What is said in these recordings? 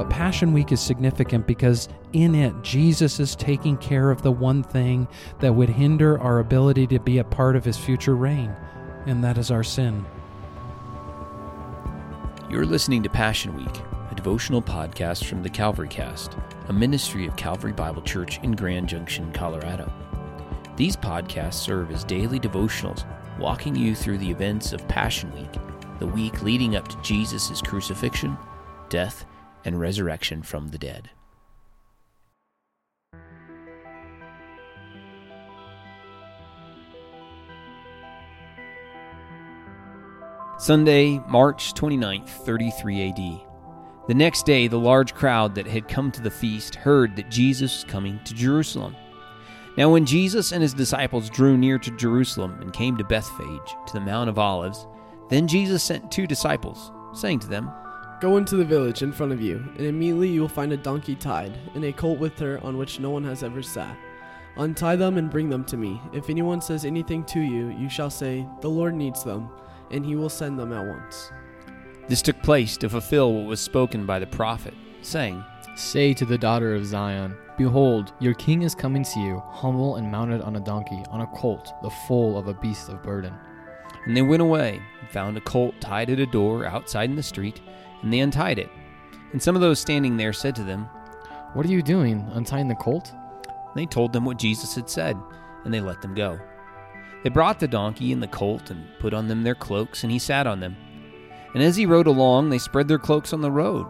But Passion Week is significant because in it, Jesus is taking care of the one thing that would hinder our ability to be a part of his future reign, and that is our sin. You're listening to Passion Week, a devotional podcast from the Calvary Cast, a ministry of Calvary Bible Church in Grand Junction, Colorado. These podcasts serve as daily devotionals, walking you through the events of Passion Week, the week leading up to Jesus' crucifixion, death, and resurrection from the dead. Sunday, March 29th, 33 AD. The next day, the large crowd that had come to the feast heard that Jesus was coming to Jerusalem. Now, when Jesus and his disciples drew near to Jerusalem and came to Bethphage, to the Mount of Olives, then Jesus sent two disciples, saying to them, Go into the village in front of you, and immediately you will find a donkey tied, and a colt with her on which no one has ever sat. Untie them and bring them to me. If anyone says anything to you, you shall say, The Lord needs them, and he will send them at once. This took place to fulfill what was spoken by the prophet, saying, Say to the daughter of Zion, Behold, your king is coming to you, humble and mounted on a donkey, on a colt, the foal of a beast of burden. And they went away and found a colt tied at a door outside in the street and they untied it. And some of those standing there said to them, What are you doing, untying the colt? They told them what Jesus had said, and they let them go. They brought the donkey and the colt and put on them their cloaks, and he sat on them. And as he rode along, they spread their cloaks on the road.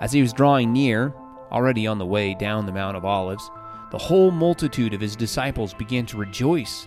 As he was drawing near, already on the way down the Mount of Olives, the whole multitude of his disciples began to rejoice,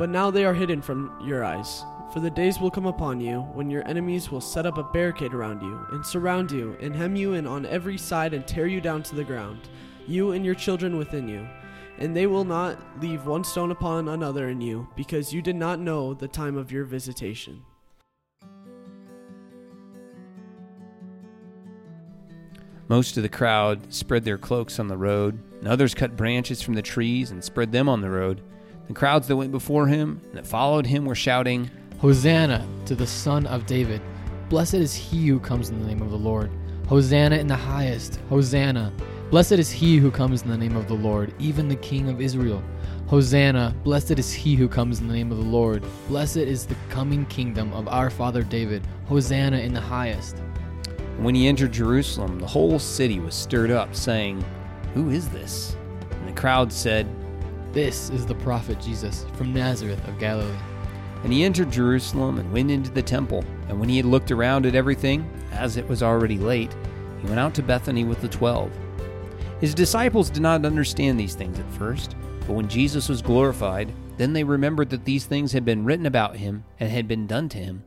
but now they are hidden from your eyes. For the days will come upon you when your enemies will set up a barricade around you, and surround you, and hem you in on every side, and tear you down to the ground, you and your children within you. And they will not leave one stone upon another in you, because you did not know the time of your visitation. Most of the crowd spread their cloaks on the road, and others cut branches from the trees and spread them on the road. The crowds that went before him and that followed him were shouting, Hosanna to the Son of David. Blessed is he who comes in the name of the Lord. Hosanna in the highest. Hosanna. Blessed is he who comes in the name of the Lord, even the King of Israel. Hosanna. Blessed is he who comes in the name of the Lord. Blessed is the coming kingdom of our father David. Hosanna in the highest. When he entered Jerusalem, the whole city was stirred up, saying, Who is this? And the crowd said, This is the prophet Jesus from Nazareth of Galilee. And he entered Jerusalem and went into the temple. And when he had looked around at everything, as it was already late, he went out to Bethany with the twelve. His disciples did not understand these things at first, but when Jesus was glorified, then they remembered that these things had been written about him and had been done to him.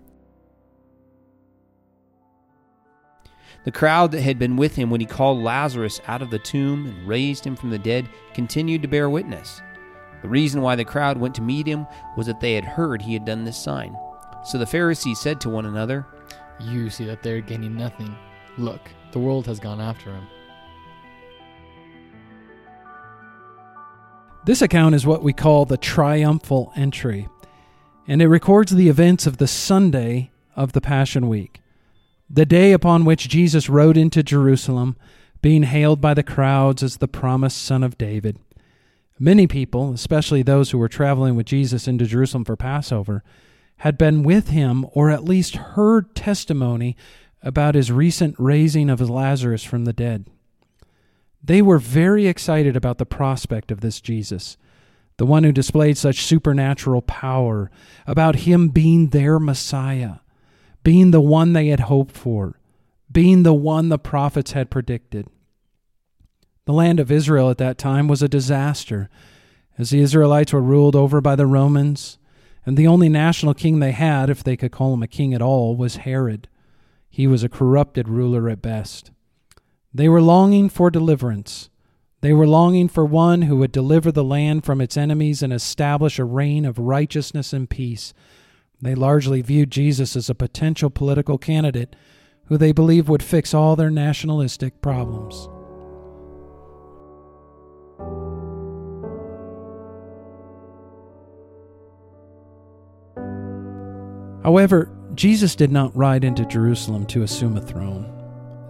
The crowd that had been with him when he called Lazarus out of the tomb and raised him from the dead continued to bear witness. The reason why the crowd went to meet him was that they had heard he had done this sign. So the Pharisees said to one another, You see that they're gaining nothing. Look, the world has gone after him. This account is what we call the triumphal entry, and it records the events of the Sunday of the Passion Week, the day upon which Jesus rode into Jerusalem, being hailed by the crowds as the promised Son of David. Many people, especially those who were traveling with Jesus into Jerusalem for Passover, had been with him or at least heard testimony about his recent raising of Lazarus from the dead. They were very excited about the prospect of this Jesus, the one who displayed such supernatural power, about him being their Messiah, being the one they had hoped for, being the one the prophets had predicted. The land of Israel at that time was a disaster, as the Israelites were ruled over by the Romans, and the only national king they had, if they could call him a king at all, was Herod. He was a corrupted ruler at best. They were longing for deliverance. They were longing for one who would deliver the land from its enemies and establish a reign of righteousness and peace. They largely viewed Jesus as a potential political candidate who they believed would fix all their nationalistic problems. However, Jesus did not ride into Jerusalem to assume a throne.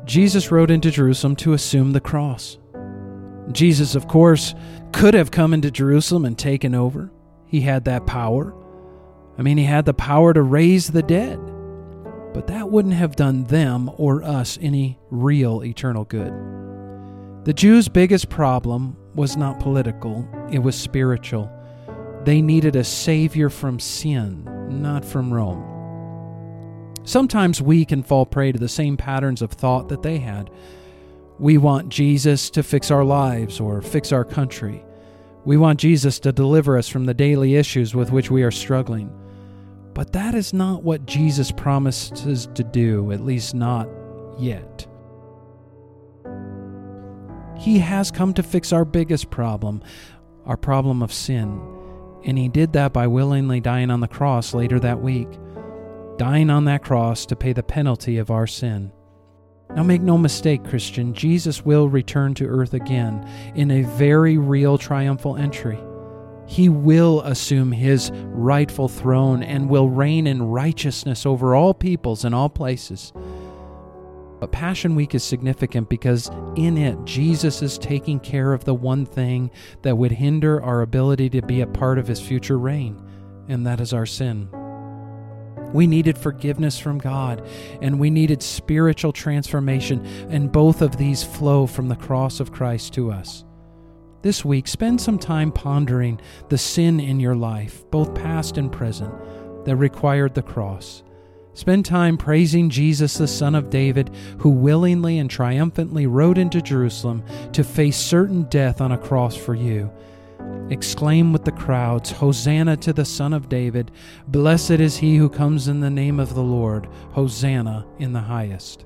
Jesus rode into Jerusalem to assume the cross. Jesus, of course, could have come into Jerusalem and taken over. He had that power. I mean, he had the power to raise the dead. But that wouldn't have done them or us any real eternal good. The Jews' biggest problem was not political, it was spiritual. They needed a savior from sin, not from Rome. Sometimes we can fall prey to the same patterns of thought that they had. We want Jesus to fix our lives or fix our country. We want Jesus to deliver us from the daily issues with which we are struggling. But that is not what Jesus promises to do, at least not yet. He has come to fix our biggest problem, our problem of sin, and He did that by willingly dying on the cross later that week dying on that cross to pay the penalty of our sin. Now, make no mistake, Christian, Jesus will return to earth again in a very real triumphal entry. He will assume his rightful throne and will reign in righteousness over all peoples and all places. But Passion Week is significant because in it, Jesus is taking care of the one thing that would hinder our ability to be a part of his future reign, and that is our sin. We needed forgiveness from God, and we needed spiritual transformation, and both of these flow from the cross of Christ to us. This week, spend some time pondering the sin in your life, both past and present, that required the cross. Spend time praising Jesus, the Son of David, who willingly and triumphantly rode into Jerusalem to face certain death on a cross for you Exclaim with the crowds, Hosanna to the Son of David! Blessed is he who comes in the name of the Lord! Hosanna in the highest.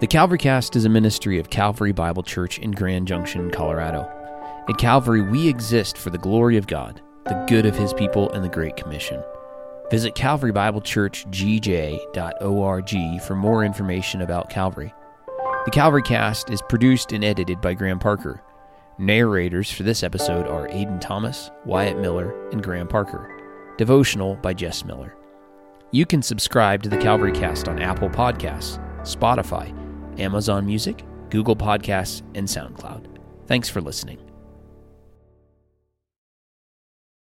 The Calvary Cast is a ministry of Calvary Bible Church in Grand Junction, Colorado. At Calvary, we exist for the glory of God, the good of His people, and the Great Commission. Visit calvarybiblechurchgj.org for more information about Calvary. The Calvary Cast is produced and edited by Graham Parker. Narrators for this episode are Aidan Thomas, Wyatt Miller, and Graham Parker. Devotional by Jess Miller. You can subscribe to the Calvary Cast on Apple Podcasts, Spotify, Amazon Music, Google Podcasts, and SoundCloud. Thanks for listening.